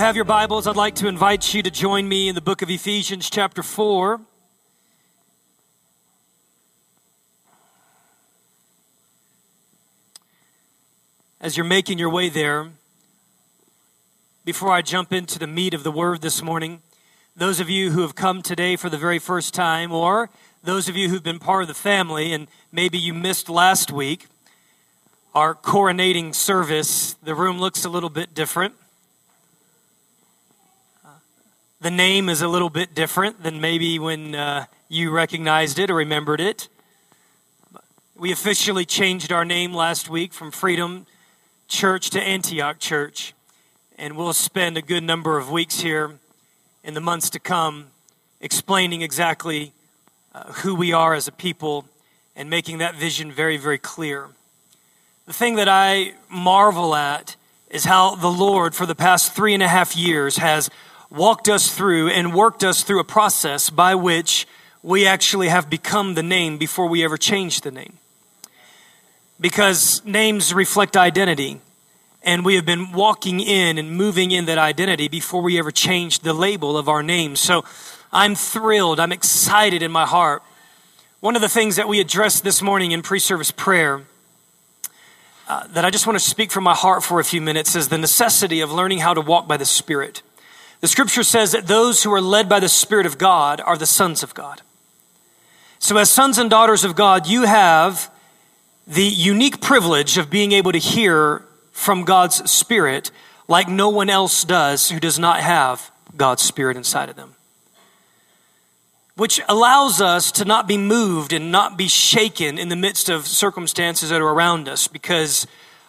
You have your Bibles, I'd like to invite you to join me in the book of Ephesians, chapter 4. As you're making your way there, before I jump into the meat of the word this morning, those of you who have come today for the very first time, or those of you who've been part of the family and maybe you missed last week, our coronating service, the room looks a little bit different. The name is a little bit different than maybe when uh, you recognized it or remembered it. We officially changed our name last week from Freedom Church to Antioch Church, and we'll spend a good number of weeks here in the months to come explaining exactly uh, who we are as a people and making that vision very, very clear. The thing that I marvel at is how the Lord, for the past three and a half years, has walked us through and worked us through a process by which we actually have become the name before we ever changed the name. Because names reflect identity, and we have been walking in and moving in that identity before we ever changed the label of our name. So I'm thrilled, I'm excited in my heart. One of the things that we addressed this morning in pre service prayer uh, that I just want to speak from my heart for a few minutes is the necessity of learning how to walk by the Spirit. The scripture says that those who are led by the Spirit of God are the sons of God. So, as sons and daughters of God, you have the unique privilege of being able to hear from God's Spirit like no one else does who does not have God's Spirit inside of them. Which allows us to not be moved and not be shaken in the midst of circumstances that are around us because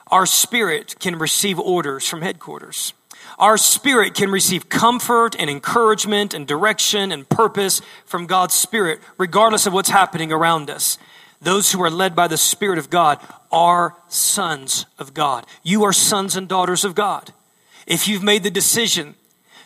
our spirit can receive orders from headquarters our spirit can receive comfort and encouragement and direction and purpose from God's Spirit, regardless of what's happening around us. Those who are led by the Spirit of God are sons of God. You are sons and daughters of God. If you've made the decision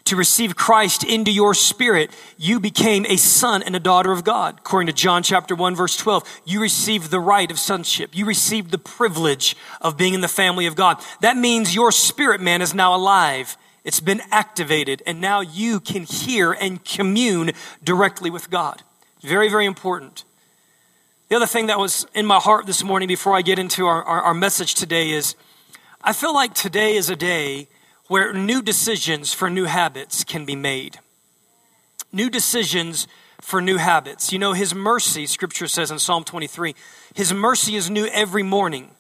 to receive Christ into your spirit, you became a son and a daughter of God. According to John chapter 1 verse 12, you received the right of sonship. You received the privilege of being in the family of God. That means your spirit man is now alive it's been activated, and now you can hear and commune directly with God. Very, very important. The other thing that was in my heart this morning before I get into our, our, our message today is I feel like today is a day where new decisions for new habits can be made. New decisions for new habits. You know, His mercy, Scripture says in Psalm 23, His mercy is new every morning.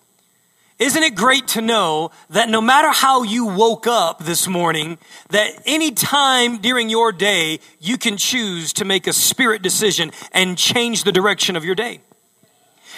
Isn't it great to know that no matter how you woke up this morning, that any time during your day, you can choose to make a spirit decision and change the direction of your day?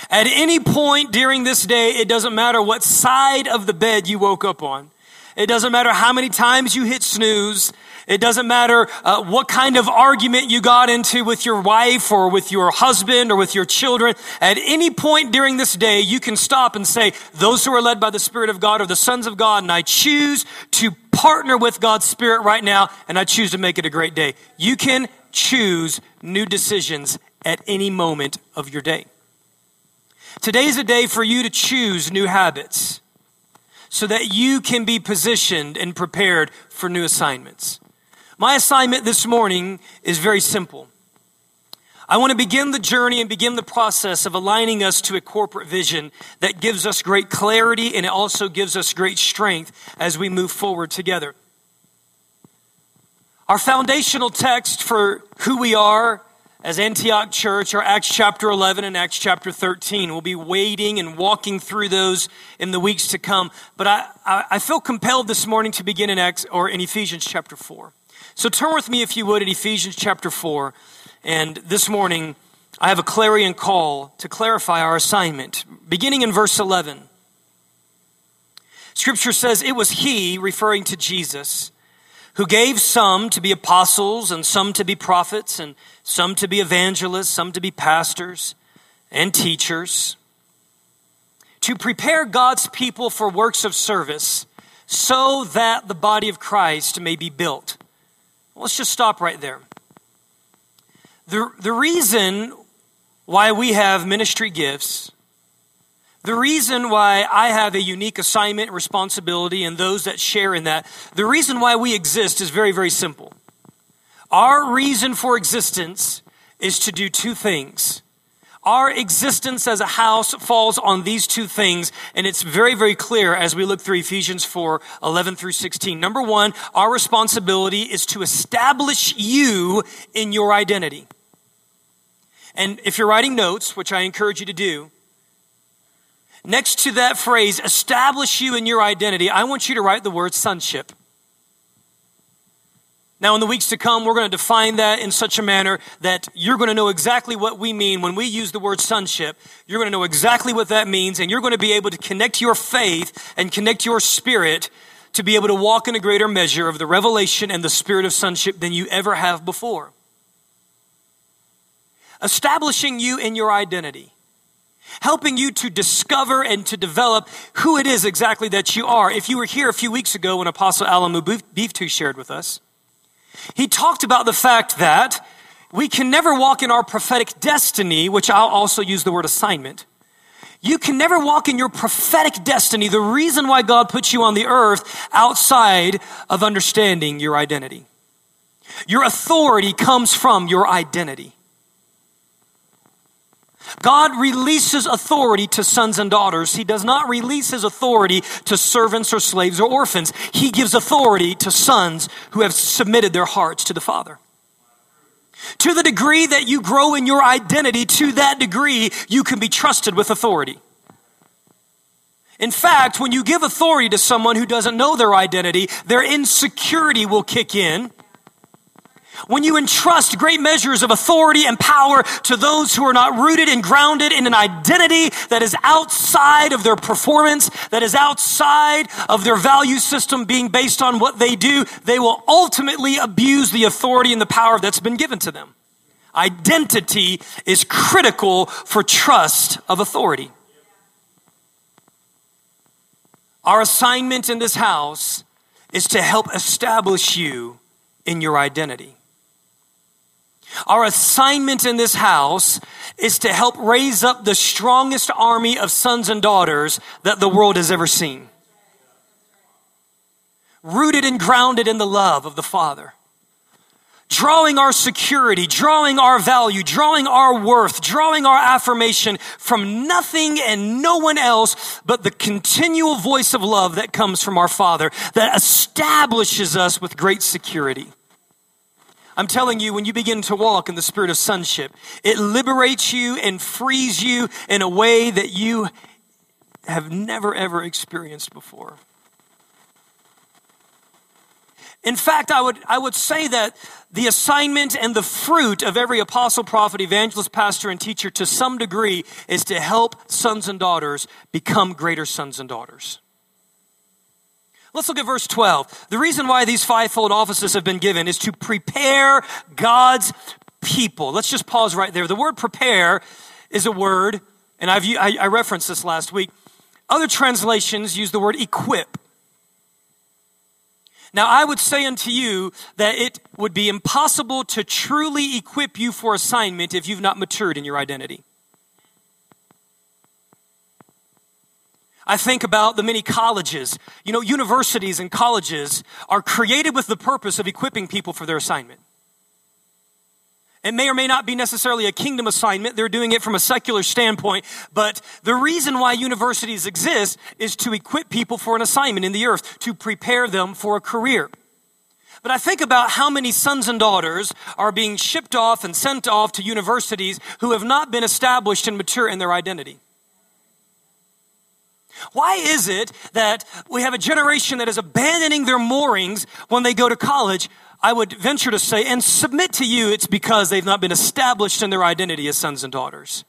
At any point during this day, it doesn't matter what side of the bed you woke up on. It doesn't matter how many times you hit snooze. It doesn't matter uh, what kind of argument you got into with your wife or with your husband or with your children. At any point during this day, you can stop and say, those who are led by the Spirit of God are the sons of God, and I choose to partner with God's Spirit right now, and I choose to make it a great day. You can choose new decisions at any moment of your day. Today is a day for you to choose new habits so that you can be positioned and prepared for new assignments. My assignment this morning is very simple. I want to begin the journey and begin the process of aligning us to a corporate vision that gives us great clarity and it also gives us great strength as we move forward together. Our foundational text for who we are as Antioch Church are Acts chapter 11 and Acts chapter 13. We'll be waiting and walking through those in the weeks to come. But I, I, feel compelled this morning to begin in Acts or in Ephesians chapter 4. So turn with me, if you would, at Ephesians chapter 4. And this morning, I have a clarion call to clarify our assignment, beginning in verse 11. Scripture says, It was He, referring to Jesus, who gave some to be apostles, and some to be prophets, and some to be evangelists, some to be pastors and teachers, to prepare God's people for works of service so that the body of Christ may be built Let's just stop right there. The, the reason why we have ministry gifts, The reason why I have a unique assignment responsibility and those that share in that, the reason why we exist is very, very simple. Our reason for existence is to do two things. Our existence as a house falls on these two things, and it's very, very clear as we look through Ephesians 4 11 through 16. Number one, our responsibility is to establish you in your identity. And if you're writing notes, which I encourage you to do, next to that phrase, establish you in your identity, I want you to write the word sonship. Now, in the weeks to come, we're going to define that in such a manner that you're going to know exactly what we mean when we use the word sonship. You're going to know exactly what that means, and you're going to be able to connect your faith and connect your spirit to be able to walk in a greater measure of the revelation and the spirit of sonship than you ever have before. Establishing you in your identity helping you to discover and to develop who it is exactly that you are. If you were here a few weeks ago when Apostle Alemu Beeftu shared with us, he talked about the fact that we can never walk in our prophetic destiny, which I'll also use the word assignment. You can never walk in your prophetic destiny, the reason why God puts you on the earth, outside of understanding your identity. Your authority comes from your identity. God releases authority to sons and daughters. He does not release his authority to servants or slaves or orphans. He gives authority to sons who have submitted their hearts to the Father. To the degree that you grow in your identity, to that degree, you can be trusted with authority. In fact, when you give authority to someone who doesn't know their identity, their insecurity will kick in when you entrust great measures of authority and power to those who are not rooted and grounded in an identity that is outside of their performance, that is outside of their value system being based on what they do, they will ultimately abuse the authority and the power that's been given to them. Identity is critical for trust of authority. Our assignment in this house is to help establish you in your identity. Our assignment in this house is to help raise up the strongest army of sons and daughters that the world has ever seen. Rooted and grounded in the love of the Father. Drawing our security, drawing our value, drawing our worth, drawing our affirmation from nothing and no one else but the continual voice of love that comes from our Father that establishes us with great security. I'm telling you, when you begin to walk in the spirit of sonship, it liberates you and frees you in a way that you have never ever experienced before. In fact, I would, I would say that the assignment and the fruit of every apostle, prophet, evangelist, pastor, and teacher to some degree is to help sons and daughters become greater sons and daughters. Let's look at verse 12. The reason why these fivefold offices have been given is to prepare God's people. Let's just pause right there. The word prepare is a word, and I've, I, I referenced this last week. Other translations use the word equip. Now, I would say unto you that it would be impossible to truly equip you for assignment if you've not matured in your identity. I think about the many colleges. You know, universities and colleges are created with the purpose of equipping people for their assignment. It may or may not be necessarily a kingdom assignment. They're doing it from a secular standpoint. But the reason why universities exist is to equip people for an assignment in the earth, to prepare them for a career. But I think about how many sons and daughters are being shipped off and sent off to universities who have not been established and mature in their identity. Why is it that we have a generation that is abandoning their moorings when they go to college? I would venture to say and submit to you it's because they've not been established in their identity as sons and daughters.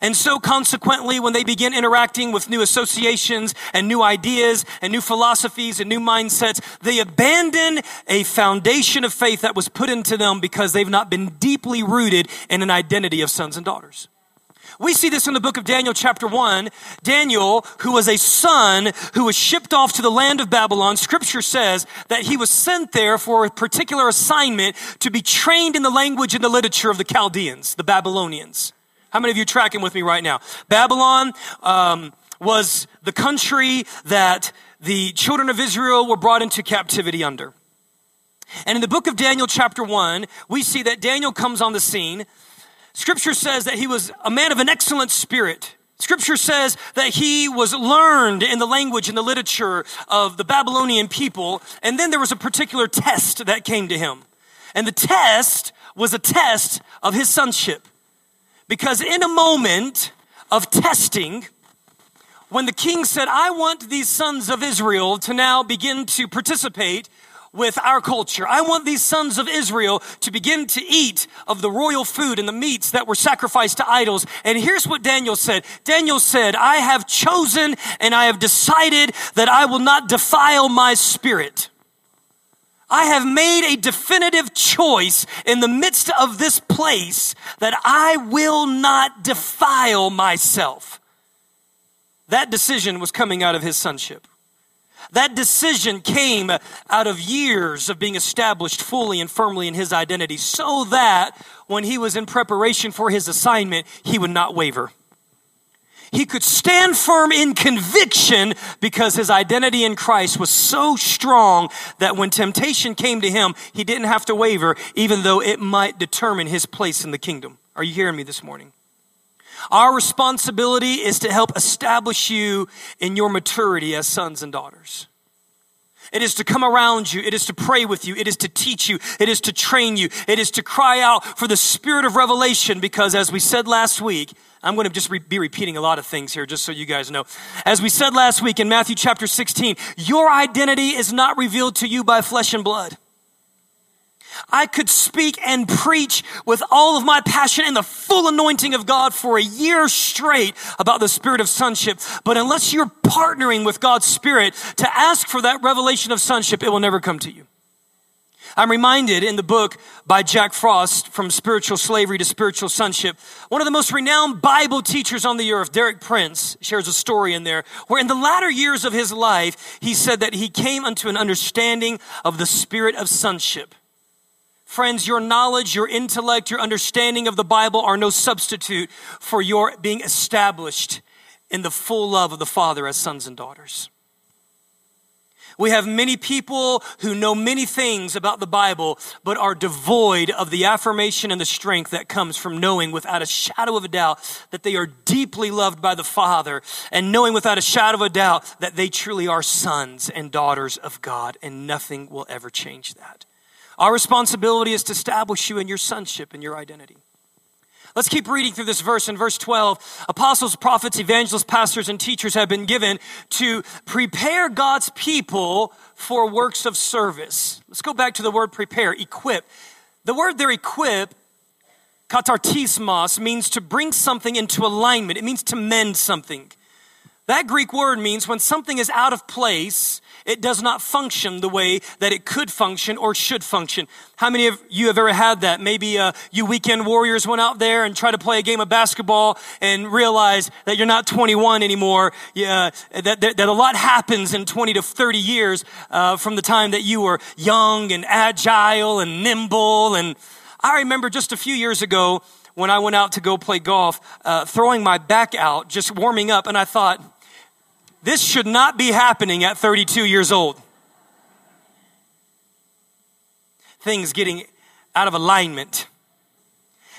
And so consequently, when they begin interacting with new associations and new ideas and new philosophies and new mindsets, they abandon a foundation of faith that was put into them because they've not been deeply rooted in an identity of sons and daughters. We see this in the book of Daniel, chapter 1. Daniel, who was a son who was shipped off to the land of Babylon, scripture says that he was sent there for a particular assignment to be trained in the language and the literature of the Chaldeans, the Babylonians. How many of you tracking with me right now? Babylon um, was the country that the children of Israel were brought into captivity under. And in the book of Daniel, chapter 1, we see that Daniel comes on the scene. Scripture says that he was a man of an excellent spirit. Scripture says that he was learned in the language and the literature of the Babylonian people. And then there was a particular test that came to him. And the test was a test of his sonship. Because in a moment of testing, when the king said, I want these sons of Israel to now begin to participate with our culture. I want these sons of Israel to begin to eat of the royal food and the meats that were sacrificed to idols. And here's what Daniel said. Daniel said, I have chosen and I have decided that I will not defile my spirit. I have made a definitive choice in the midst of this place that I will not defile myself. That decision was coming out of his sonship. That decision came out of years of being established fully and firmly in his identity so that when he was in preparation for his assignment, he would not waver. He could stand firm in conviction because his identity in Christ was so strong that when temptation came to him, he didn't have to waver, even though it might determine his place in the kingdom. Are you hearing me this morning? Our responsibility is to help establish you in your maturity as sons and daughters. It is to come around you. It is to pray with you. It is to teach you. It is to train you. It is to cry out for the spirit of revelation because as we said last week, I'm going to just re- be repeating a lot of things here just so you guys know. As we said last week in Matthew chapter 16, your identity is not revealed to you by flesh and blood. I could speak and preach with all of my passion and the full anointing of God for a year straight about the spirit of sonship. But unless you're partnering with God's spirit to ask for that revelation of sonship, it will never come to you. I'm reminded in the book by Jack Frost, From Spiritual Slavery to Spiritual Sonship, one of the most renowned Bible teachers on the earth, Derek Prince, shares a story in there where in the latter years of his life, he said that he came unto an understanding of the spirit of sonship. Friends, your knowledge, your intellect, your understanding of the Bible are no substitute for your being established in the full love of the Father as sons and daughters. We have many people who know many things about the Bible, but are devoid of the affirmation and the strength that comes from knowing without a shadow of a doubt that they are deeply loved by the Father and knowing without a shadow of a doubt that they truly are sons and daughters of God and nothing will ever change that. Our responsibility is to establish you in your sonship and your identity. Let's keep reading through this verse. In verse 12, apostles, prophets, evangelists, pastors, and teachers have been given to prepare God's people for works of service. Let's go back to the word prepare, equip. The word there, equip, katartismos, means to bring something into alignment. It means to mend something. That Greek word means when something is out of place, it does not function the way that it could function or should function. How many of you have ever had that? Maybe uh, you weekend warriors went out there and tried to play a game of basketball and realize that you're not 21 anymore. Yeah, that, that, that a lot happens in 20 to 30 years uh, from the time that you were young and agile and nimble. And I remember just a few years ago when I went out to go play golf, uh, throwing my back out, just warming up, and I thought, this should not be happening at 32 years old. Things getting out of alignment.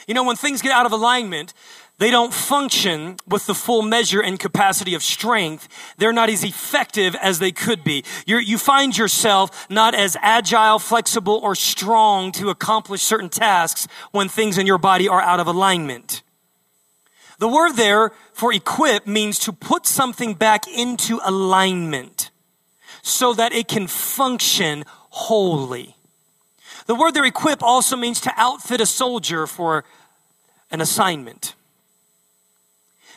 You know, when things get out of alignment, they don't function with the full measure and capacity of strength. They're not as effective as they could be. You're, you find yourself not as agile, flexible, or strong to accomplish certain tasks when things in your body are out of alignment. The word there for equip means to put something back into alignment so that it can function wholly. The word there equip also means to outfit a soldier for an assignment.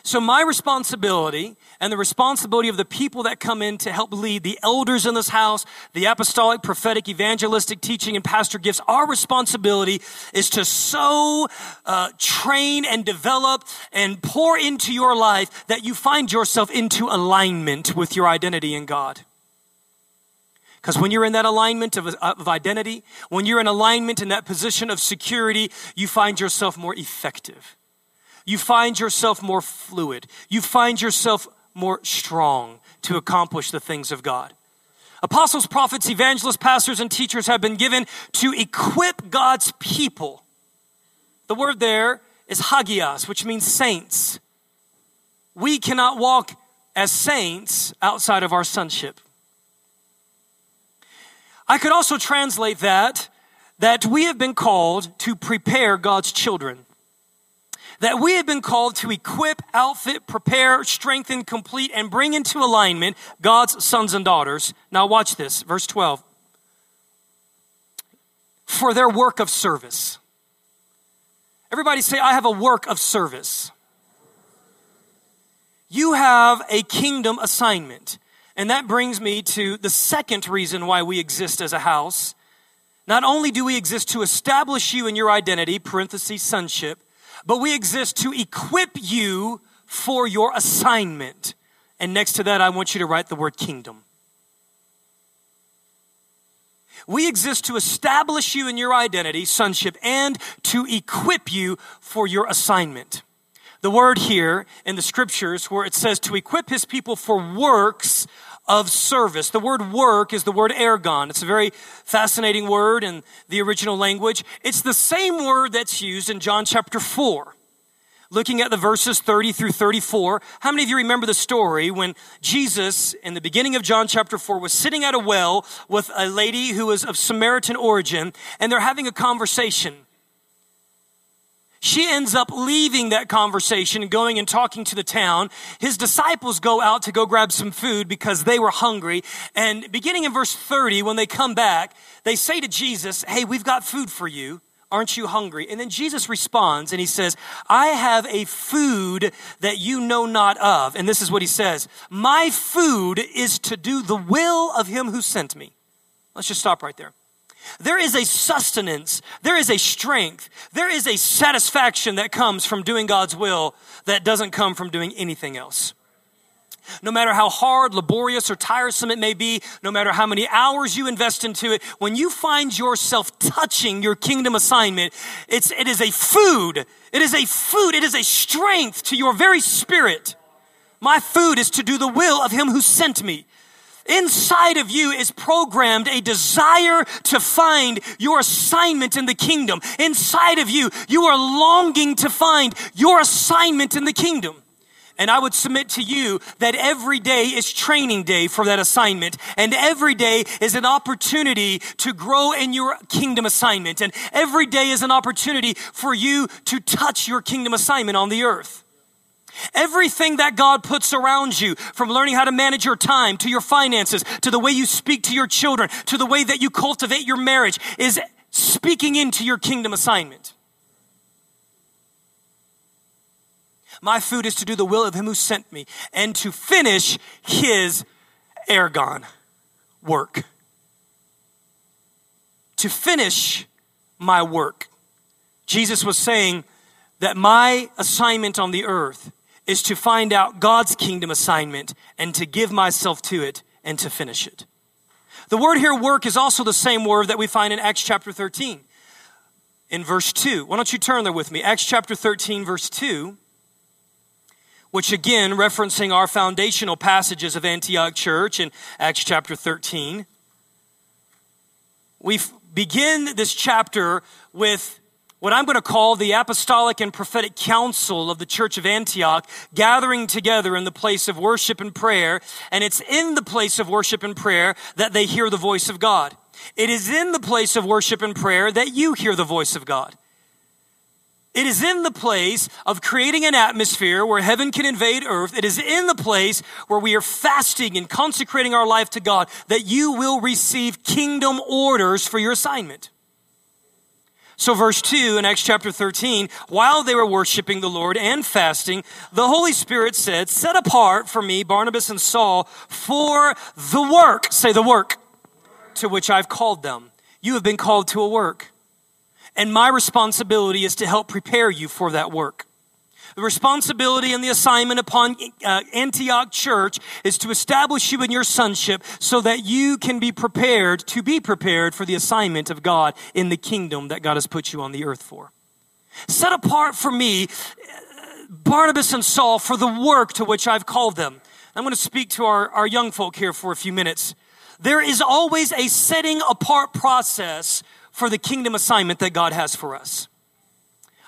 So, my responsibility and the responsibility of the people that come in to help lead the elders in this house, the apostolic, prophetic, evangelistic teaching, and pastor gifts, our responsibility is to so uh, train and develop and pour into your life that you find yourself into alignment with your identity in God. Because when you're in that alignment of, of identity, when you're in alignment in that position of security, you find yourself more effective you find yourself more fluid. You find yourself more strong to accomplish the things of God. Apostles, prophets, evangelists, pastors, and teachers have been given to equip God's people. The word there is hagios, which means saints. We cannot walk as saints outside of our sonship. I could also translate that that we have been called to prepare God's children. That we have been called to equip, outfit, prepare, strengthen, complete, and bring into alignment God's sons and daughters. Now, watch this, verse 12. For their work of service. Everybody say, I have a work of service. You have a kingdom assignment. And that brings me to the second reason why we exist as a house. Not only do we exist to establish you in your identity, parenthesis, sonship, but we exist to equip you for your assignment. And next to that, I want you to write the word kingdom. We exist to establish you in your identity, sonship, and to equip you for your assignment. The word here in the scriptures where it says to equip his people for works of service. The word work is the word ergon. It's a very fascinating word in the original language. It's the same word that's used in John chapter 4. Looking at the verses 30 through 34, how many of you remember the story when Jesus, in the beginning of John chapter 4, was sitting at a well with a lady who was of Samaritan origin, and they're having a conversation? She ends up leaving that conversation and going and talking to the town. His disciples go out to go grab some food because they were hungry. And beginning in verse 30, when they come back, they say to Jesus, Hey, we've got food for you. Aren't you hungry? And then Jesus responds and he says, I have a food that you know not of. And this is what he says My food is to do the will of him who sent me. Let's just stop right there. There is a sustenance, there is a strength, there is a satisfaction that comes from doing God's will that doesn't come from doing anything else. No matter how hard, laborious, or tiresome it may be, no matter how many hours you invest into it, when you find yourself touching your kingdom assignment, it's, it is a food. It is a food. It is a strength to your very spirit. My food is to do the will of him who sent me. Inside of you is programmed a desire to find your assignment in the kingdom. Inside of you, you are longing to find your assignment in the kingdom. And I would submit to you that every day is training day for that assignment. And every day is an opportunity to grow in your kingdom assignment. And every day is an opportunity for you to touch your kingdom assignment on the earth. Everything that God puts around you, from learning how to manage your time to your finances, to the way you speak to your children, to the way that you cultivate your marriage, is speaking into your kingdom assignment. My food is to do the will of him who sent me and to finish his ergon work. To finish my work. Jesus was saying that my assignment on the earth is to find out God's kingdom assignment and to give myself to it and to finish it. The word here, work, is also the same word that we find in Acts chapter 13 in verse 2. Why don't you turn there with me? Acts chapter 13, verse 2, which again, referencing our foundational passages of Antioch Church in Acts chapter 13. We begin this chapter with what I'm going to call the apostolic and prophetic council of the church of Antioch gathering together in the place of worship and prayer. And it's in the place of worship and prayer that they hear the voice of God. It is in the place of worship and prayer that you hear the voice of God. It is in the place of creating an atmosphere where heaven can invade earth. It is in the place where we are fasting and consecrating our life to God that you will receive kingdom orders for your assignment. So, verse 2 in Acts chapter 13, while they were worshiping the Lord and fasting, the Holy Spirit said, Set apart for me Barnabas and Saul for the work, say the work, to which I've called them. You have been called to a work. And my responsibility is to help prepare you for that work. The responsibility and the assignment upon uh, Antioch church is to establish you in your sonship so that you can be prepared to be prepared for the assignment of God in the kingdom that God has put you on the earth for. Set apart for me, Barnabas and Saul for the work to which I've called them. I'm going to speak to our, our young folk here for a few minutes. There is always a setting apart process for the kingdom assignment that God has for us.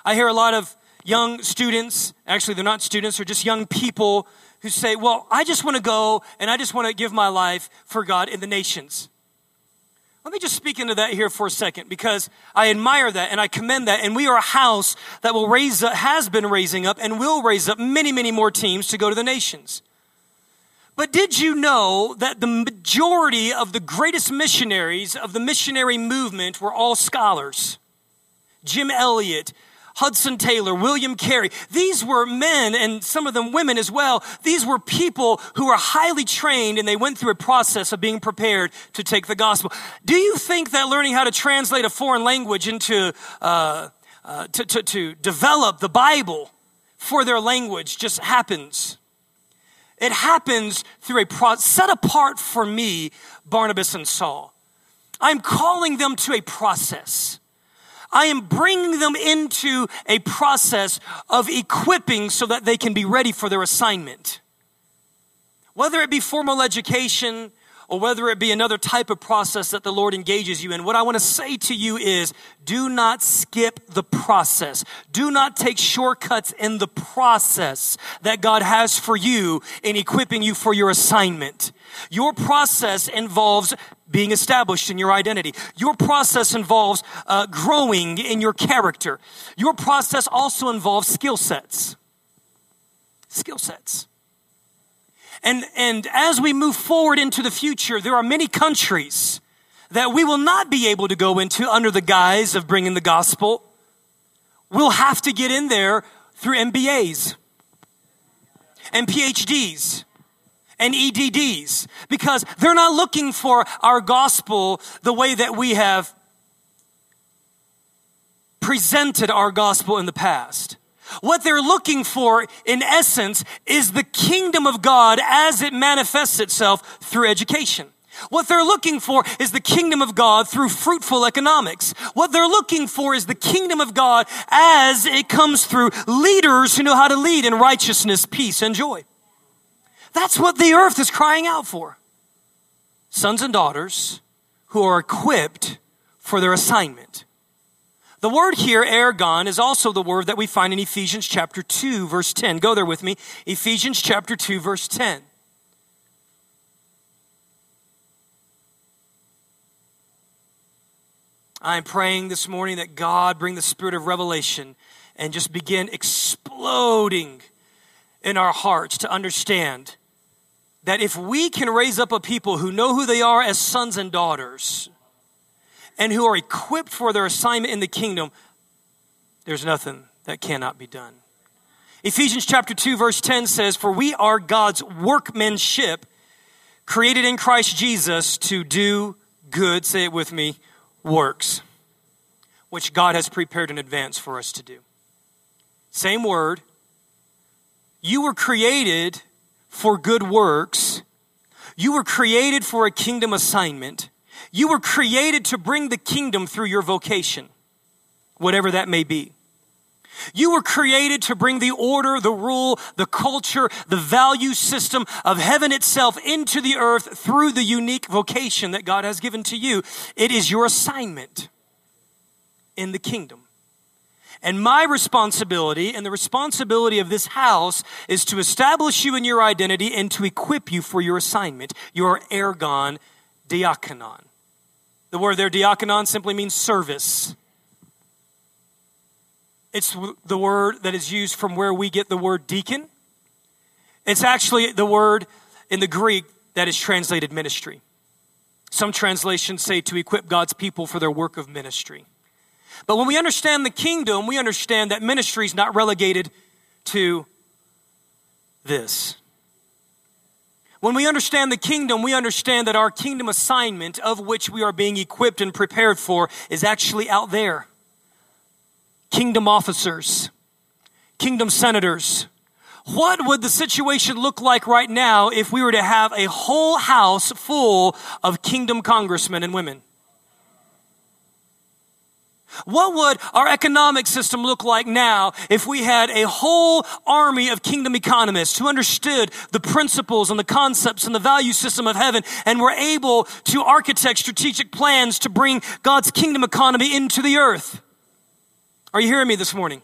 I hear a lot of young students, actually, they're not students, they're just young people who say, Well, I just want to go and I just want to give my life for God in the nations. Let me just speak into that here for a second because I admire that and I commend that. And we are a house that will raise up, has been raising up and will raise up many, many more teams to go to the nations. But did you know that the majority of the greatest missionaries of the missionary movement were all scholars? Jim Elliot, Hudson Taylor, William Carey. These were men and some of them women as well. These were people who were highly trained and they went through a process of being prepared to take the gospel. Do you think that learning how to translate a foreign language into, uh, uh, to, to, to develop the Bible for their language just happens? It happens through a process set apart for me, Barnabas and Saul. I'm calling them to a process. I am bringing them into a process of equipping so that they can be ready for their assignment. Whether it be formal education or whether it be another type of process that the Lord engages you in, what I want to say to you is do not skip the process. Do not take shortcuts in the process that God has for you in equipping you for your assignment. Your process involves being established in your identity. Your process involves uh, growing in your character. Your process also involves skill sets. Skill sets. And, and as we move forward into the future, there are many countries that we will not be able to go into under the guise of bringing the gospel. We'll have to get in there through MBAs and PhDs and EDDs because they're not looking for our gospel the way that we have presented our gospel in the past. What they're looking for, in essence, is the kingdom of God as it manifests itself through education. What they're looking for is the kingdom of God through fruitful economics. What they're looking for is the kingdom of God as it comes through leaders who know how to lead in righteousness, peace, and joy. That's what the earth is crying out for. Sons and daughters who are equipped for their assignment. The word here, ergon, is also the word that we find in Ephesians chapter 2, verse 10. Go there with me. Ephesians chapter 2, verse 10. I'm praying this morning that God bring the spirit of revelation and just begin exploding in our hearts to understand that if we can raise up a people who know who they are as sons and daughters, and who are equipped for their assignment in the kingdom, there's nothing that cannot be done. Ephesians chapter 2 verse 10 says, For we are God's workmanship, created in Christ Jesus to do good, say it with me, works, which God has prepared in advance for us to do. Same word. You were created for good works. You were created for a kingdom assignment. You were created to bring the kingdom through your vocation, whatever that may be. You were created to bring the order, the rule, the culture, the value system of heaven itself into the earth through the unique vocation that God has given to you. It is your assignment in the kingdom. And my responsibility and the responsibility of this house is to establish you in your identity and to equip you for your assignment, your ergon diakonon. The word there, diakonon, simply means service. It's the word that is used from where we get the word deacon. It's actually the word in the Greek that is translated ministry. Some translations say to equip God's people for their work of ministry. But when we understand the kingdom, we understand that ministry is not relegated to this. When we understand the kingdom, we understand that our kingdom assignment, of which we are being equipped and prepared for, is actually out there. Kingdom officers, kingdom senators. What would the situation look like right now if we were to have a whole house full of kingdom congressmen and women? What would our economic system look like now if we had a whole army of kingdom economists who understood the principles and the concepts and the value system of heaven and were able to architect strategic plans to bring God's kingdom economy into the earth? Are you hearing me this morning?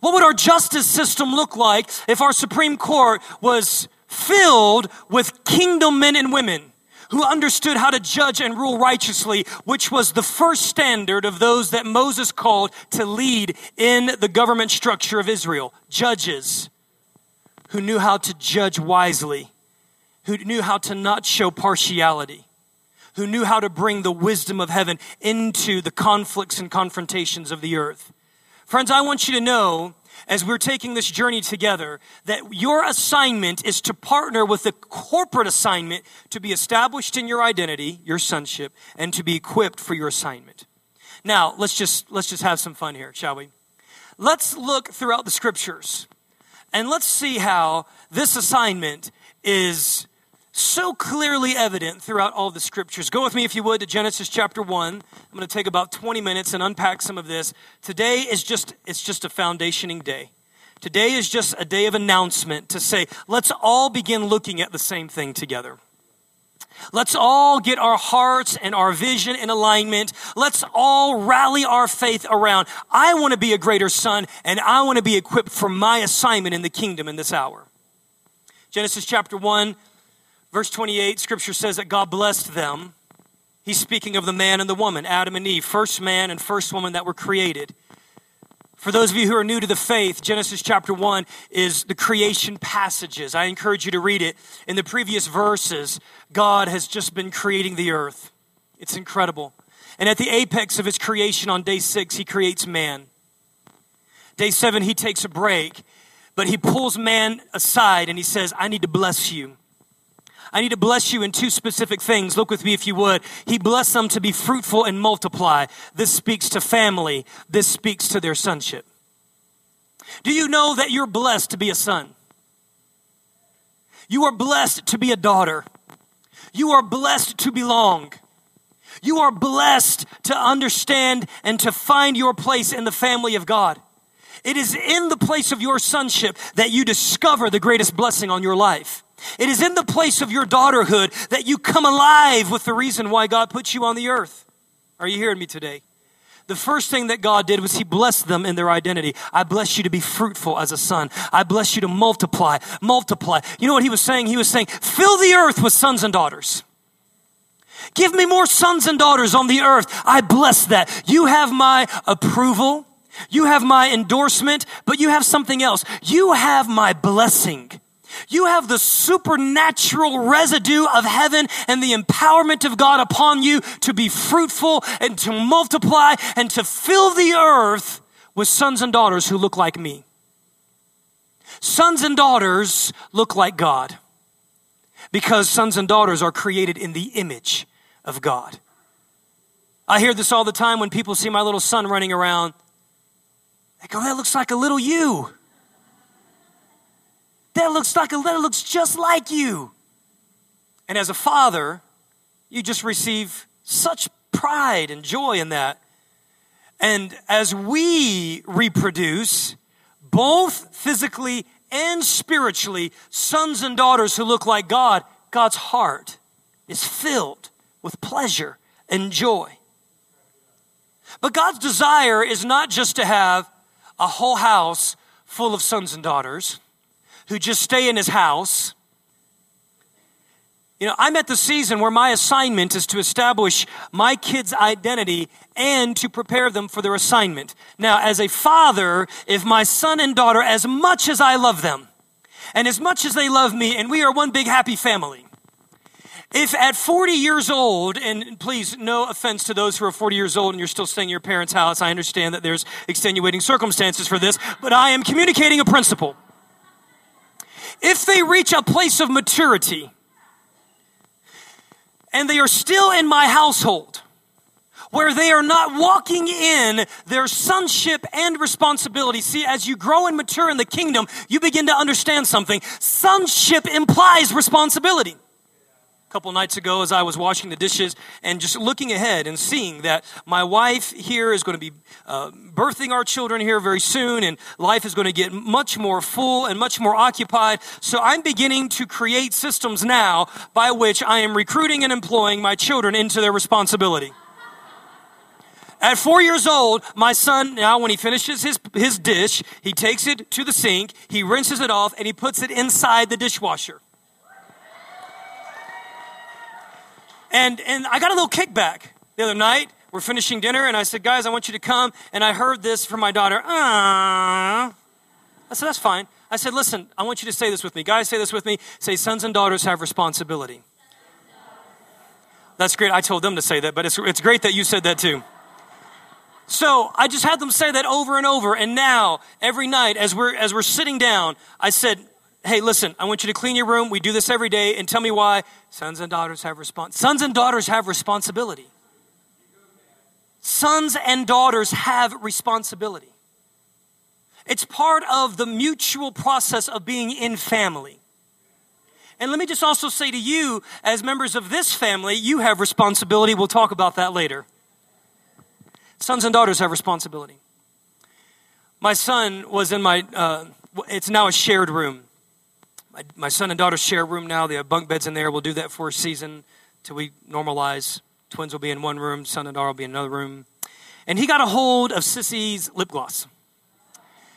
What would our justice system look like if our Supreme Court was filled with kingdom men and women? Who understood how to judge and rule righteously, which was the first standard of those that Moses called to lead in the government structure of Israel. Judges who knew how to judge wisely, who knew how to not show partiality, who knew how to bring the wisdom of heaven into the conflicts and confrontations of the earth. Friends, I want you to know as we're taking this journey together that your assignment is to partner with the corporate assignment to be established in your identity, your sonship, and to be equipped for your assignment. Now, let's just let's just have some fun here, shall we? Let's look throughout the scriptures and let's see how this assignment is so clearly evident throughout all the scriptures. Go with me, if you would, to Genesis chapter 1. I'm going to take about 20 minutes and unpack some of this. Today is just, it's just a foundationing day. Today is just a day of announcement to say, let's all begin looking at the same thing together. Let's all get our hearts and our vision in alignment. Let's all rally our faith around. I want to be a greater son and I want to be equipped for my assignment in the kingdom in this hour. Genesis chapter 1, Verse 28, scripture says that God blessed them. He's speaking of the man and the woman, Adam and Eve, first man and first woman that were created. For those of you who are new to the faith, Genesis chapter 1 is the creation passages. I encourage you to read it. In the previous verses, God has just been creating the earth. It's incredible. And at the apex of his creation on day six, he creates man. Day seven, he takes a break, but he pulls man aside and he says, I need to bless you. I need to bless you in two specific things. Look with me if you would. He blessed them to be fruitful and multiply. This speaks to family. This speaks to their sonship. Do you know that you're blessed to be a son? You are blessed to be a daughter. You are blessed to belong. You are blessed to understand and to find your place in the family of God. It is in the place of your sonship that you discover the greatest blessing on your life. It is in the place of your daughterhood that you come alive with the reason why God put you on the earth. Are you hearing me today? The first thing that God did was He blessed them in their identity. I bless you to be fruitful as a son. I bless you to multiply, multiply. You know what He was saying? He was saying, fill the earth with sons and daughters. Give me more sons and daughters on the earth. I bless that. You have my approval. You have my endorsement, but you have something else. You have my blessing. You have the supernatural residue of heaven and the empowerment of God upon you to be fruitful and to multiply and to fill the earth with sons and daughters who look like me. Sons and daughters look like God because sons and daughters are created in the image of God. I hear this all the time when people see my little son running around. They go, that looks like a little you. That looks like a that looks just like you. And as a father, you just receive such pride and joy in that. And as we reproduce, both physically and spiritually, sons and daughters who look like God, God's heart is filled with pleasure and joy. But God's desire is not just to have a whole house full of sons and daughters who just stay in his house. You know, I'm at the season where my assignment is to establish my kids' identity and to prepare them for their assignment. Now, as a father, if my son and daughter, as much as I love them, and as much as they love me, and we are one big happy family, if at 40 years old, and please, no offense to those who are 40 years old and you're still staying in your parents' house, I understand that there's extenuating circumstances for this, but I am communicating a principle. If they reach a place of maturity and they are still in my household, where they are not walking in their sonship and responsibility. See, as you grow and mature in the kingdom, you begin to understand something. Sonship implies responsibility. Couple nights ago as I was washing the dishes and just looking ahead and seeing that my wife here is going to be uh, birthing our children here very soon, and life is going to get much more full and much more occupied. So I'm beginning to create systems now by which I am recruiting and employing my children into their responsibility. At four years old, my son, now when he finishes his, his dish, he takes it to the sink, he rinses it off, and he puts it inside the dishwasher. And, and I got a little kickback the other night. We're finishing dinner, and I said, Guys, I want you to come. And I heard this from my daughter. Ah. I said, That's fine. I said, Listen, I want you to say this with me. Guys, say this with me. Say, Sons and daughters have responsibility. That's great. I told them to say that, but it's, it's great that you said that too. So I just had them say that over and over. And now, every night, as we're, as we're sitting down, I said, hey, listen, I want you to clean your room. We do this every day, and tell me why. Sons and daughters have respons- Sons and daughters have responsibility. Sons and daughters have responsibility. It's part of the mutual process of being in family. And let me just also say to you, as members of this family, you have responsibility. We'll talk about that later. Sons and daughters have responsibility. My son was in my, uh, it's now a shared room. My, my son and daughter share a room now. They have bunk beds in there. We'll do that for a season till we normalize. Twins will be in one room, son and daughter will be in another room. And he got a hold of Sissy's lip gloss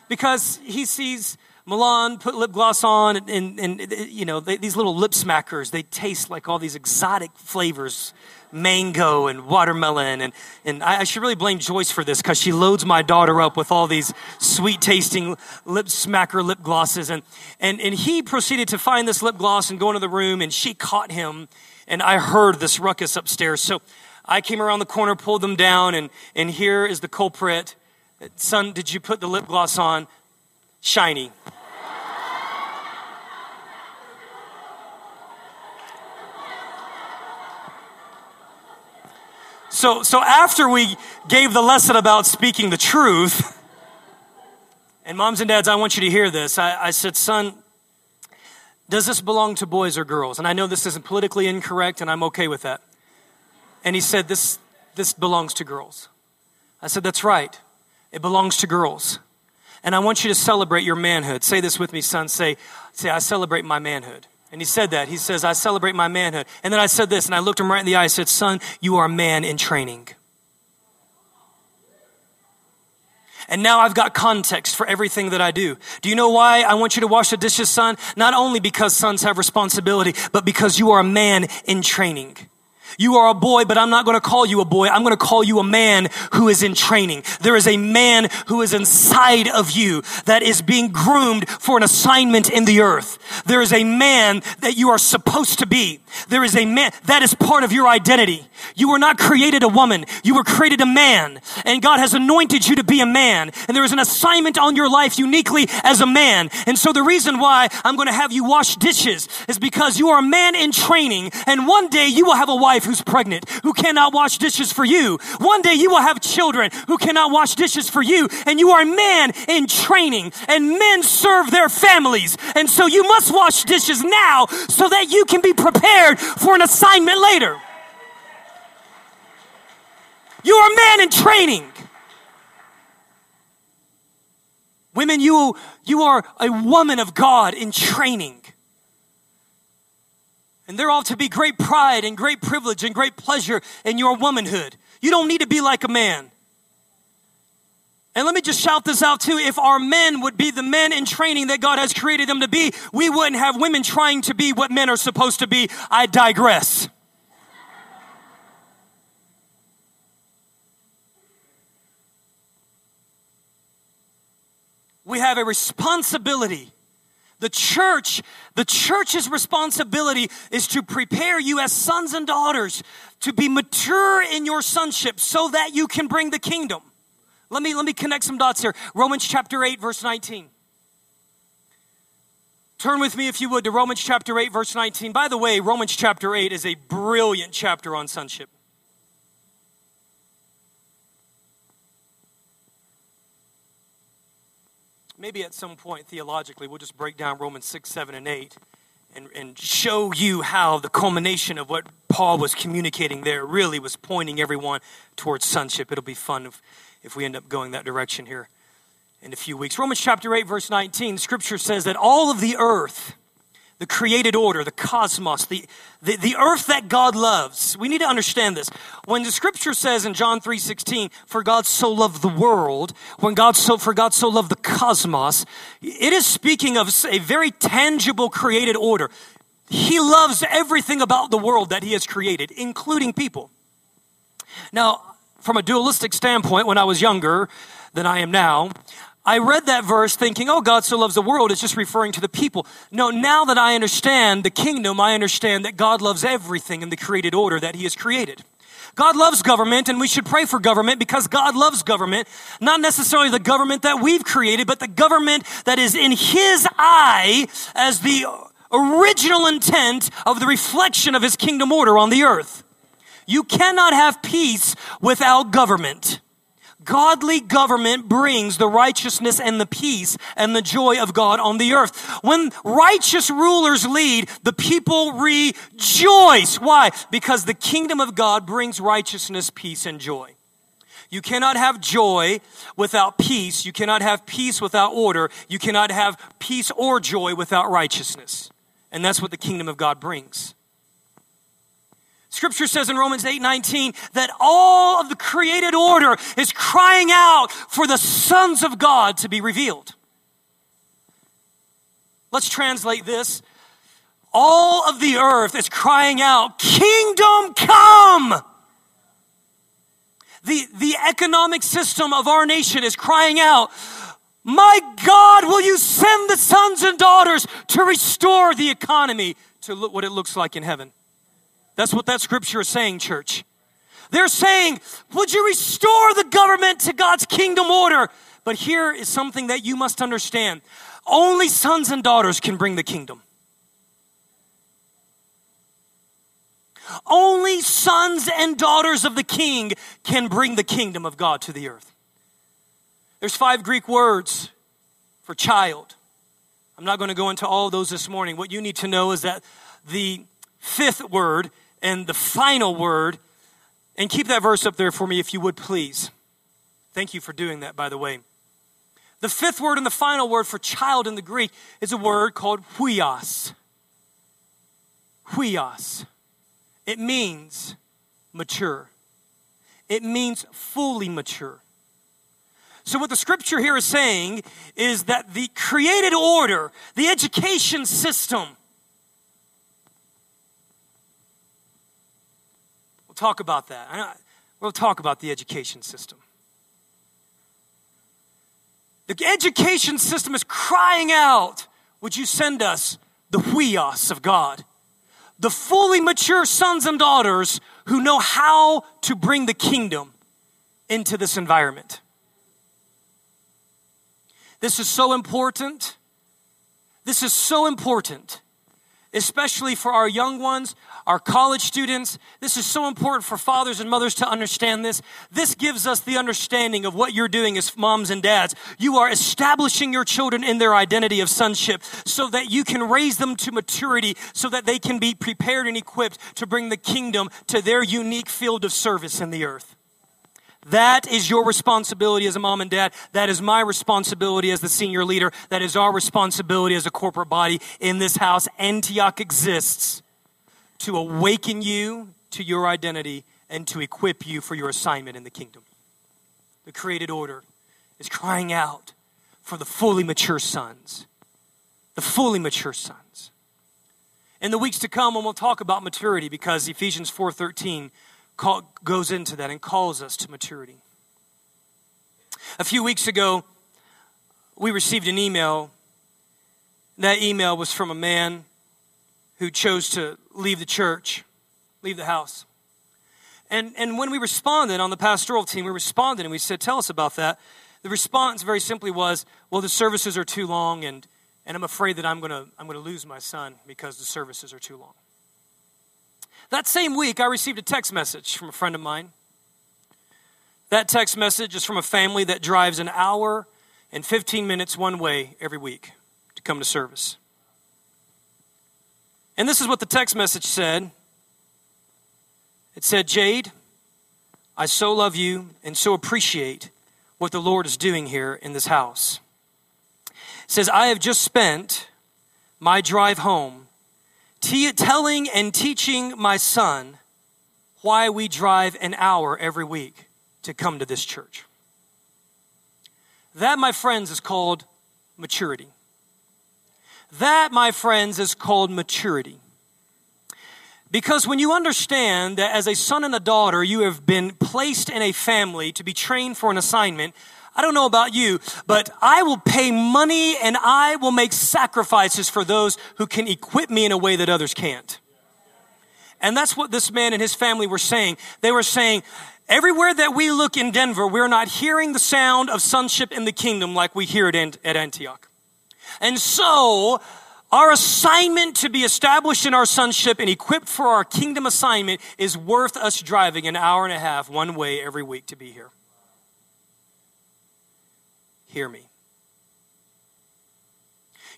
because he sees Milan put lip gloss on, and, and, and you know, they, these little lip smackers, they taste like all these exotic flavors mango and watermelon. And, and I, I should really blame Joyce for this because she loads my daughter up with all these sweet tasting lip smacker lip glosses. And, and, and he proceeded to find this lip gloss and go into the room, and she caught him. And I heard this ruckus upstairs. So I came around the corner, pulled them down, and, and here is the culprit. Son, did you put the lip gloss on? Shiny. So, so after we gave the lesson about speaking the truth, and moms and dads, I want you to hear this. I, I said, son, does this belong to boys or girls? And I know this isn't politically incorrect, and I'm okay with that. And he said, this, this belongs to girls. I said, that's right. It belongs to girls. And I want you to celebrate your manhood. Say this with me, son. Say, say, I celebrate my manhood. And he said that. He says, I celebrate my manhood. And then I said this, and I looked him right in the eye. I said, Son, you are a man in training. And now I've got context for everything that I do. Do you know why I want you to wash the dishes, son? Not only because sons have responsibility, but because you are a man in training. You are a boy, but I'm not going to call you a boy. I'm going to call you a man who is in training. There is a man who is inside of you that is being groomed for an assignment in the earth. There is a man that you are supposed to be. There is a man that is part of your identity. You were not created a woman. You were created a man. And God has anointed you to be a man. And there is an assignment on your life uniquely as a man. And so the reason why I'm going to have you wash dishes is because you are a man in training. And one day you will have a wife who's pregnant, who cannot wash dishes for you. One day you will have children who cannot wash dishes for you. And you are a man in training. And men serve their families. And so you must wash dishes now so that you can be prepared for an assignment later. You are a man in training. Women, you, you are a woman of God in training. And there ought to be great pride and great privilege and great pleasure in your womanhood. You don't need to be like a man. And let me just shout this out too. If our men would be the men in training that God has created them to be, we wouldn't have women trying to be what men are supposed to be. I digress. We have a responsibility the church, the church's responsibility is to prepare you as sons and daughters to be mature in your sonship so that you can bring the kingdom. Let me, let me connect some dots here. Romans chapter 8, verse 19. Turn with me, if you would, to Romans chapter 8, verse 19. By the way, Romans chapter 8 is a brilliant chapter on sonship. Maybe at some point theologically we'll just break down Romans 6, 7, and 8 and, and show you how the culmination of what Paul was communicating there really was pointing everyone towards sonship. It'll be fun if, if we end up going that direction here in a few weeks. Romans chapter 8, verse 19, scripture says that all of the earth, the created order, the cosmos, the, the, the earth that God loves. We need to understand this. When the scripture says in John 3:16, for God so loved the world, when God so for God so loved the cosmos, it is speaking of a very tangible created order. He loves everything about the world that he has created, including people. Now, from a dualistic standpoint, when I was younger than I am now, I read that verse thinking, oh, God so loves the world. It's just referring to the people. No, now that I understand the kingdom, I understand that God loves everything in the created order that He has created. God loves government and we should pray for government because God loves government. Not necessarily the government that we've created, but the government that is in His eye as the original intent of the reflection of His kingdom order on the earth. You cannot have peace without government. Godly government brings the righteousness and the peace and the joy of God on the earth. When righteous rulers lead, the people rejoice. Why? Because the kingdom of God brings righteousness, peace, and joy. You cannot have joy without peace. You cannot have peace without order. You cannot have peace or joy without righteousness. And that's what the kingdom of God brings. Scripture says in Romans 8 19 that all of the created order is crying out for the sons of God to be revealed. Let's translate this. All of the earth is crying out, Kingdom come! The, the economic system of our nation is crying out, My God, will you send the sons and daughters to restore the economy to what it looks like in heaven? That's what that scripture is saying, church. They're saying, Would you restore the government to God's kingdom order? But here is something that you must understand only sons and daughters can bring the kingdom. Only sons and daughters of the king can bring the kingdom of God to the earth. There's five Greek words for child. I'm not going to go into all those this morning. What you need to know is that the fifth word and the final word. And keep that verse up there for me if you would, please. Thank you for doing that, by the way. The fifth word and the final word for child in the Greek is a word called huios. Huios. It means mature. It means fully mature. So, what the scripture here is saying is that the created order, the education system, talk about that. We'll talk about the education system. The education system is crying out, Would you send us the huios of God? The fully mature sons and daughters who know how to bring the kingdom into this environment. This is so important. This is so important, especially for our young ones, our college students. This is so important for fathers and mothers to understand this. This gives us the understanding of what you're doing as moms and dads. You are establishing your children in their identity of sonship so that you can raise them to maturity so that they can be prepared and equipped to bring the kingdom to their unique field of service in the earth. That is your responsibility as a mom and dad. That is my responsibility as the senior leader. That is our responsibility as a corporate body in this house. Antioch exists to awaken you to your identity and to equip you for your assignment in the kingdom. The created order is crying out for the fully mature sons. The fully mature sons. In the weeks to come, when we'll talk about maturity, because Ephesians 4:13 goes into that and calls us to maturity. A few weeks ago, we received an email. That email was from a man who chose to leave the church, leave the house. And, and when we responded on the pastoral team, we responded and we said, Tell us about that. The response very simply was, Well, the services are too long, and, and I'm afraid that I'm going to I'm going to lose my son because the services are too long. That same week, I received a text message from a friend of mine. That text message is from a family that drives an hour and 15 minutes one way every week to come to service. And this is what the text message said it said, Jade, I so love you and so appreciate what the Lord is doing here in this house. It says, I have just spent my drive home t- telling and teaching my son why we drive an hour every week to come to this church. That, my friends, is called maturity. That, my friends, is called maturity. Because when you understand that as a son and a daughter, you have been placed in a family to be trained for an assignment, I don't know about you, but I will pay money and I will make sacrifices for those who can equip me in a way that others can't. And that's what this man and his family were saying. They were saying, everywhere that we look in Denver, we're not hearing the sound of sonship in the kingdom like we hear it at Antioch. And so, our assignment to be established in our sonship and equipped for our kingdom assignment is worth us driving an hour and a half one way every week to be here. Hear me.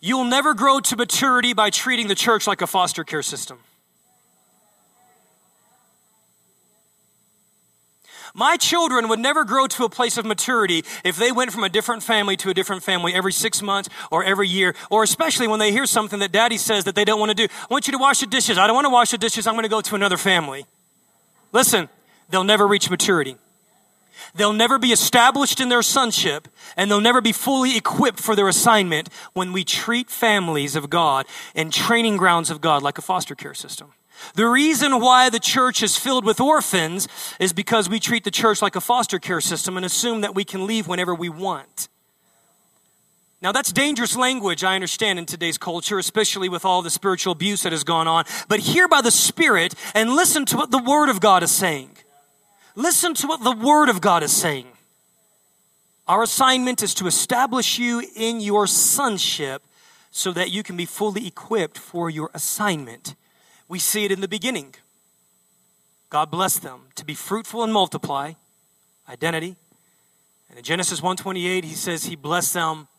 You'll never grow to maturity by treating the church like a foster care system. My children would never grow to a place of maturity if they went from a different family to a different family every six months or every year, or especially when they hear something that daddy says that they don't want to do. I want you to wash the dishes. I don't want to wash the dishes. I'm going to go to another family. Listen, they'll never reach maturity. They'll never be established in their sonship and they'll never be fully equipped for their assignment when we treat families of God and training grounds of God like a foster care system. The reason why the church is filled with orphans is because we treat the church like a foster care system and assume that we can leave whenever we want. Now, that's dangerous language, I understand, in today's culture, especially with all the spiritual abuse that has gone on. But hear by the Spirit and listen to what the Word of God is saying. Listen to what the Word of God is saying. Our assignment is to establish you in your sonship so that you can be fully equipped for your assignment. We see it in the beginning. God blessed them to be fruitful and multiply, identity. And in Genesis 1:28 he says he blessed them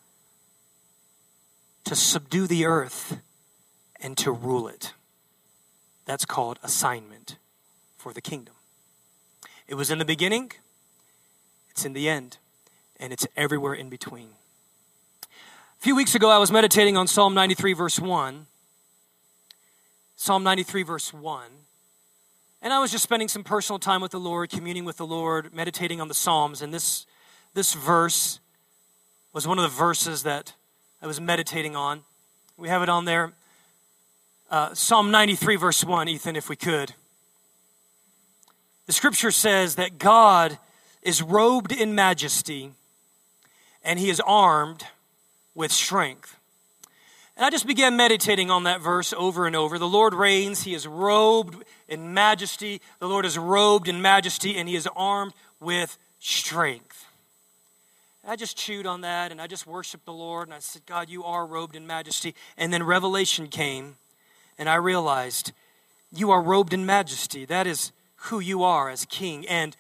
to subdue the earth and to rule it. That's called assignment for the kingdom. It was in the beginning, it's in the end, and it's everywhere in between. A few weeks ago, I was meditating on Psalm 93, verse 1, Psalm 93, verse 1. And I was just spending some personal time with the Lord, communing with the Lord, meditating on the Psalms. And this, this verse was one of the verses that I was meditating on. We have it on there. Uh, Psalm 93, verse 1, Ethan, if we could. The scripture says that God is robed in majesty and he is armed with strength. And I just began meditating on that verse over and over. The Lord reigns, He is robed in majesty. The Lord is robed in majesty, and He is armed with strength. I just chewed on that, and I just worshiped the Lord, and I said, God, you are robed in majesty. And then revelation came, and I realized, you are robed in majesty. That is who you are as king. And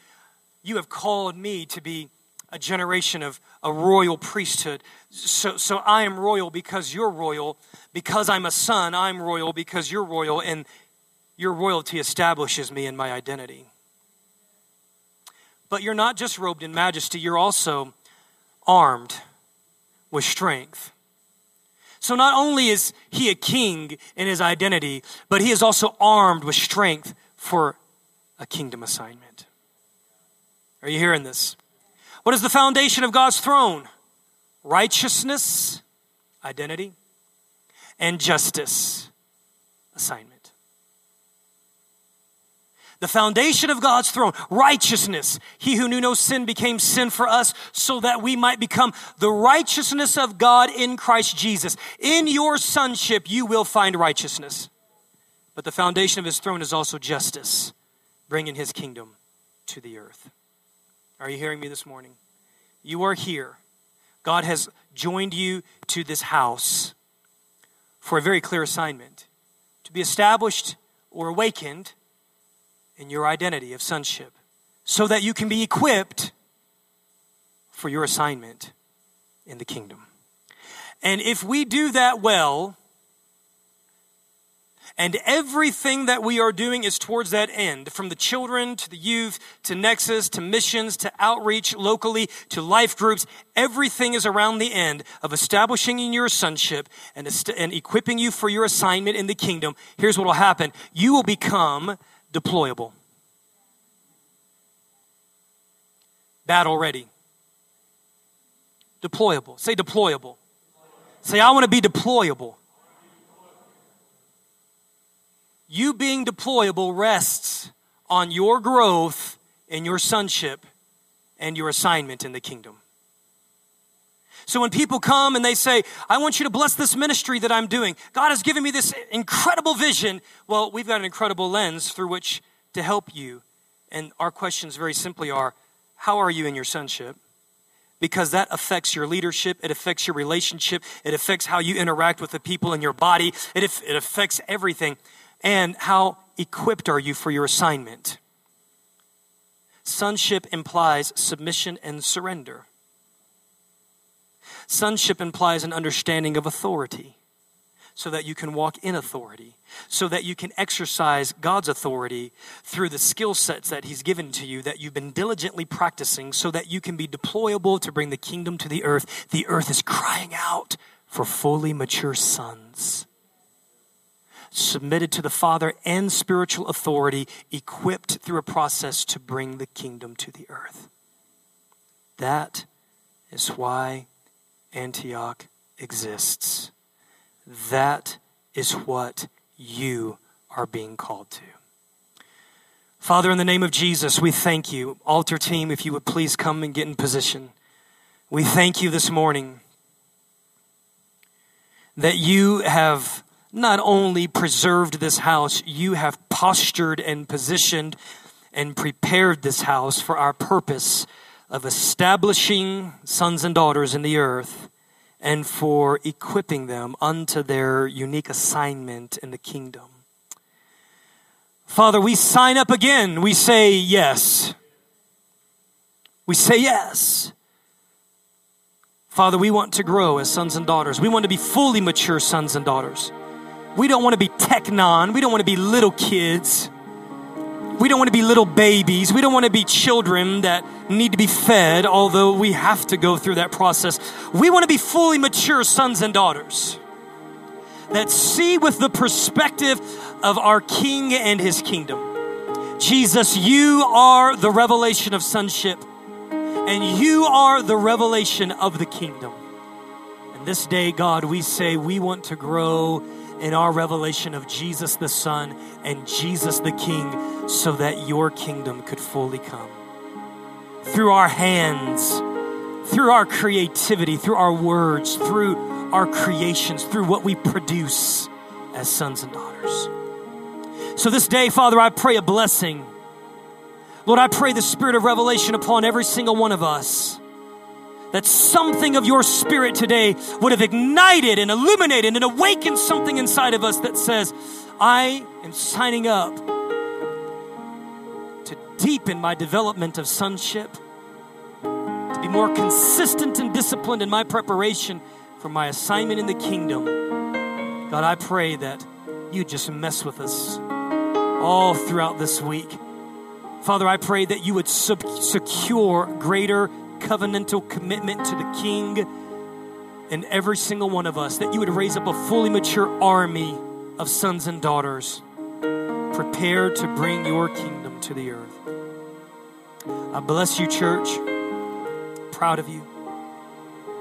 you have called me to be a generation of a royal priesthood. So, so I am royal because you're royal. Because I'm a son, I'm royal because you're royal. And your royalty establishes me in my identity. But you're not just robed in majesty, you're also armed with strength. So not only is he a king in his identity, but he is also armed with strength for a kingdom assignment. Are you hearing this? What is the foundation of God's throne? Righteousness, identity, and justice, assignment. The foundation of God's throne, righteousness. He who knew no sin became sin for us so that we might become the righteousness of God in Christ Jesus. In your sonship, you will find righteousness. But the foundation of his throne is also justice, bringing his kingdom to the earth. Are you hearing me this morning? You are here. God has joined you to this house for a very clear assignment to be established or awakened in your identity of sonship so that you can be equipped for your assignment in the kingdom. And if we do that well, And everything that we are doing is towards that end, from the children to the youth to Nexus to missions to outreach locally to life groups. Everything is around the end of establishing in your sonship and, and equipping you for your assignment in the kingdom. Here's what will happen you will become deployable. Battle ready. Deployable. Say deployable. Say, I want to be deployable. You being deployable rests on your growth in your sonship and your assignment in the kingdom. So when people come and they say, I want you to bless this ministry that I'm doing, God has given me this incredible vision. Well, we've got an incredible lens through which to help you. And our questions very simply are, how are you in your sonship? Because that affects your leadership, it affects your relationship, it affects how you interact with the people in your body, it, it affects everything. And how equipped are you for your assignment? Sonship implies submission and surrender. Sonship implies an understanding of authority so that you can walk in authority, so that you can exercise God's authority through the skill sets that He's given to you that you've been diligently practicing, so that you can be deployable to bring the kingdom to the earth. The earth is crying out for fully mature sons submitted to the Father and spiritual authority, equipped through a process to bring the kingdom to the earth. That is why Antioch exists. That is what you are being called to. Father, in the name of Jesus, we thank you. Altar team, if you would please come and get in position. We thank you this morning that you have not only preserved this house, you have postured and positioned and prepared this house for our purpose of establishing sons and daughters in the earth and for equipping them unto their unique assignment in the kingdom. Father, we sign up again. We say yes. We say yes. Father, we want to grow as sons and daughters. We want to be fully mature sons and daughters. We don't want to be teknon. We don't want to be little kids. We don't want to be little babies. We don't want to be children that need to be fed, although we have to go through that process. We want to be fully mature sons and daughters that see with the perspective of our King and his kingdom. Jesus, you are the revelation of sonship, and you are the revelation of the kingdom. And this day, God, we say we want to grow in our revelation of Jesus the Son and Jesus the King so that your kingdom could fully come. Through our hands, through our creativity, through our words, through our creations, through what we produce as sons and daughters. So this day, Father, I pray a blessing. Lord, I pray the spirit of revelation upon every single one of us that something of your spirit today would have ignited and illuminated and awakened something inside of us that says, I am signing up to deepen my development of sonship, to be more consistent and disciplined in my preparation for my assignment in the kingdom. God, I pray that you just mess with us all throughout this week. Father, I pray that you would sub- secure greater covenantal commitment to the King in every single one of us, that you would raise up a fully mature army of sons and daughters prepared to bring your kingdom to the earth. I bless you, church. Proud of you.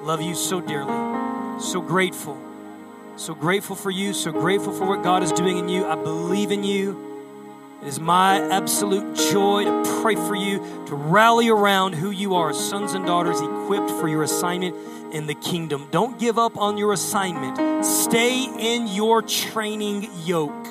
Love you so dearly. So grateful. So grateful for you. So grateful for what God is doing in you. I believe in you. It is my absolute joy to pray for you, to rally around who you are, sons and daughters equipped for your assignment in the kingdom. Don't give up on your assignment. Stay in your training yoke.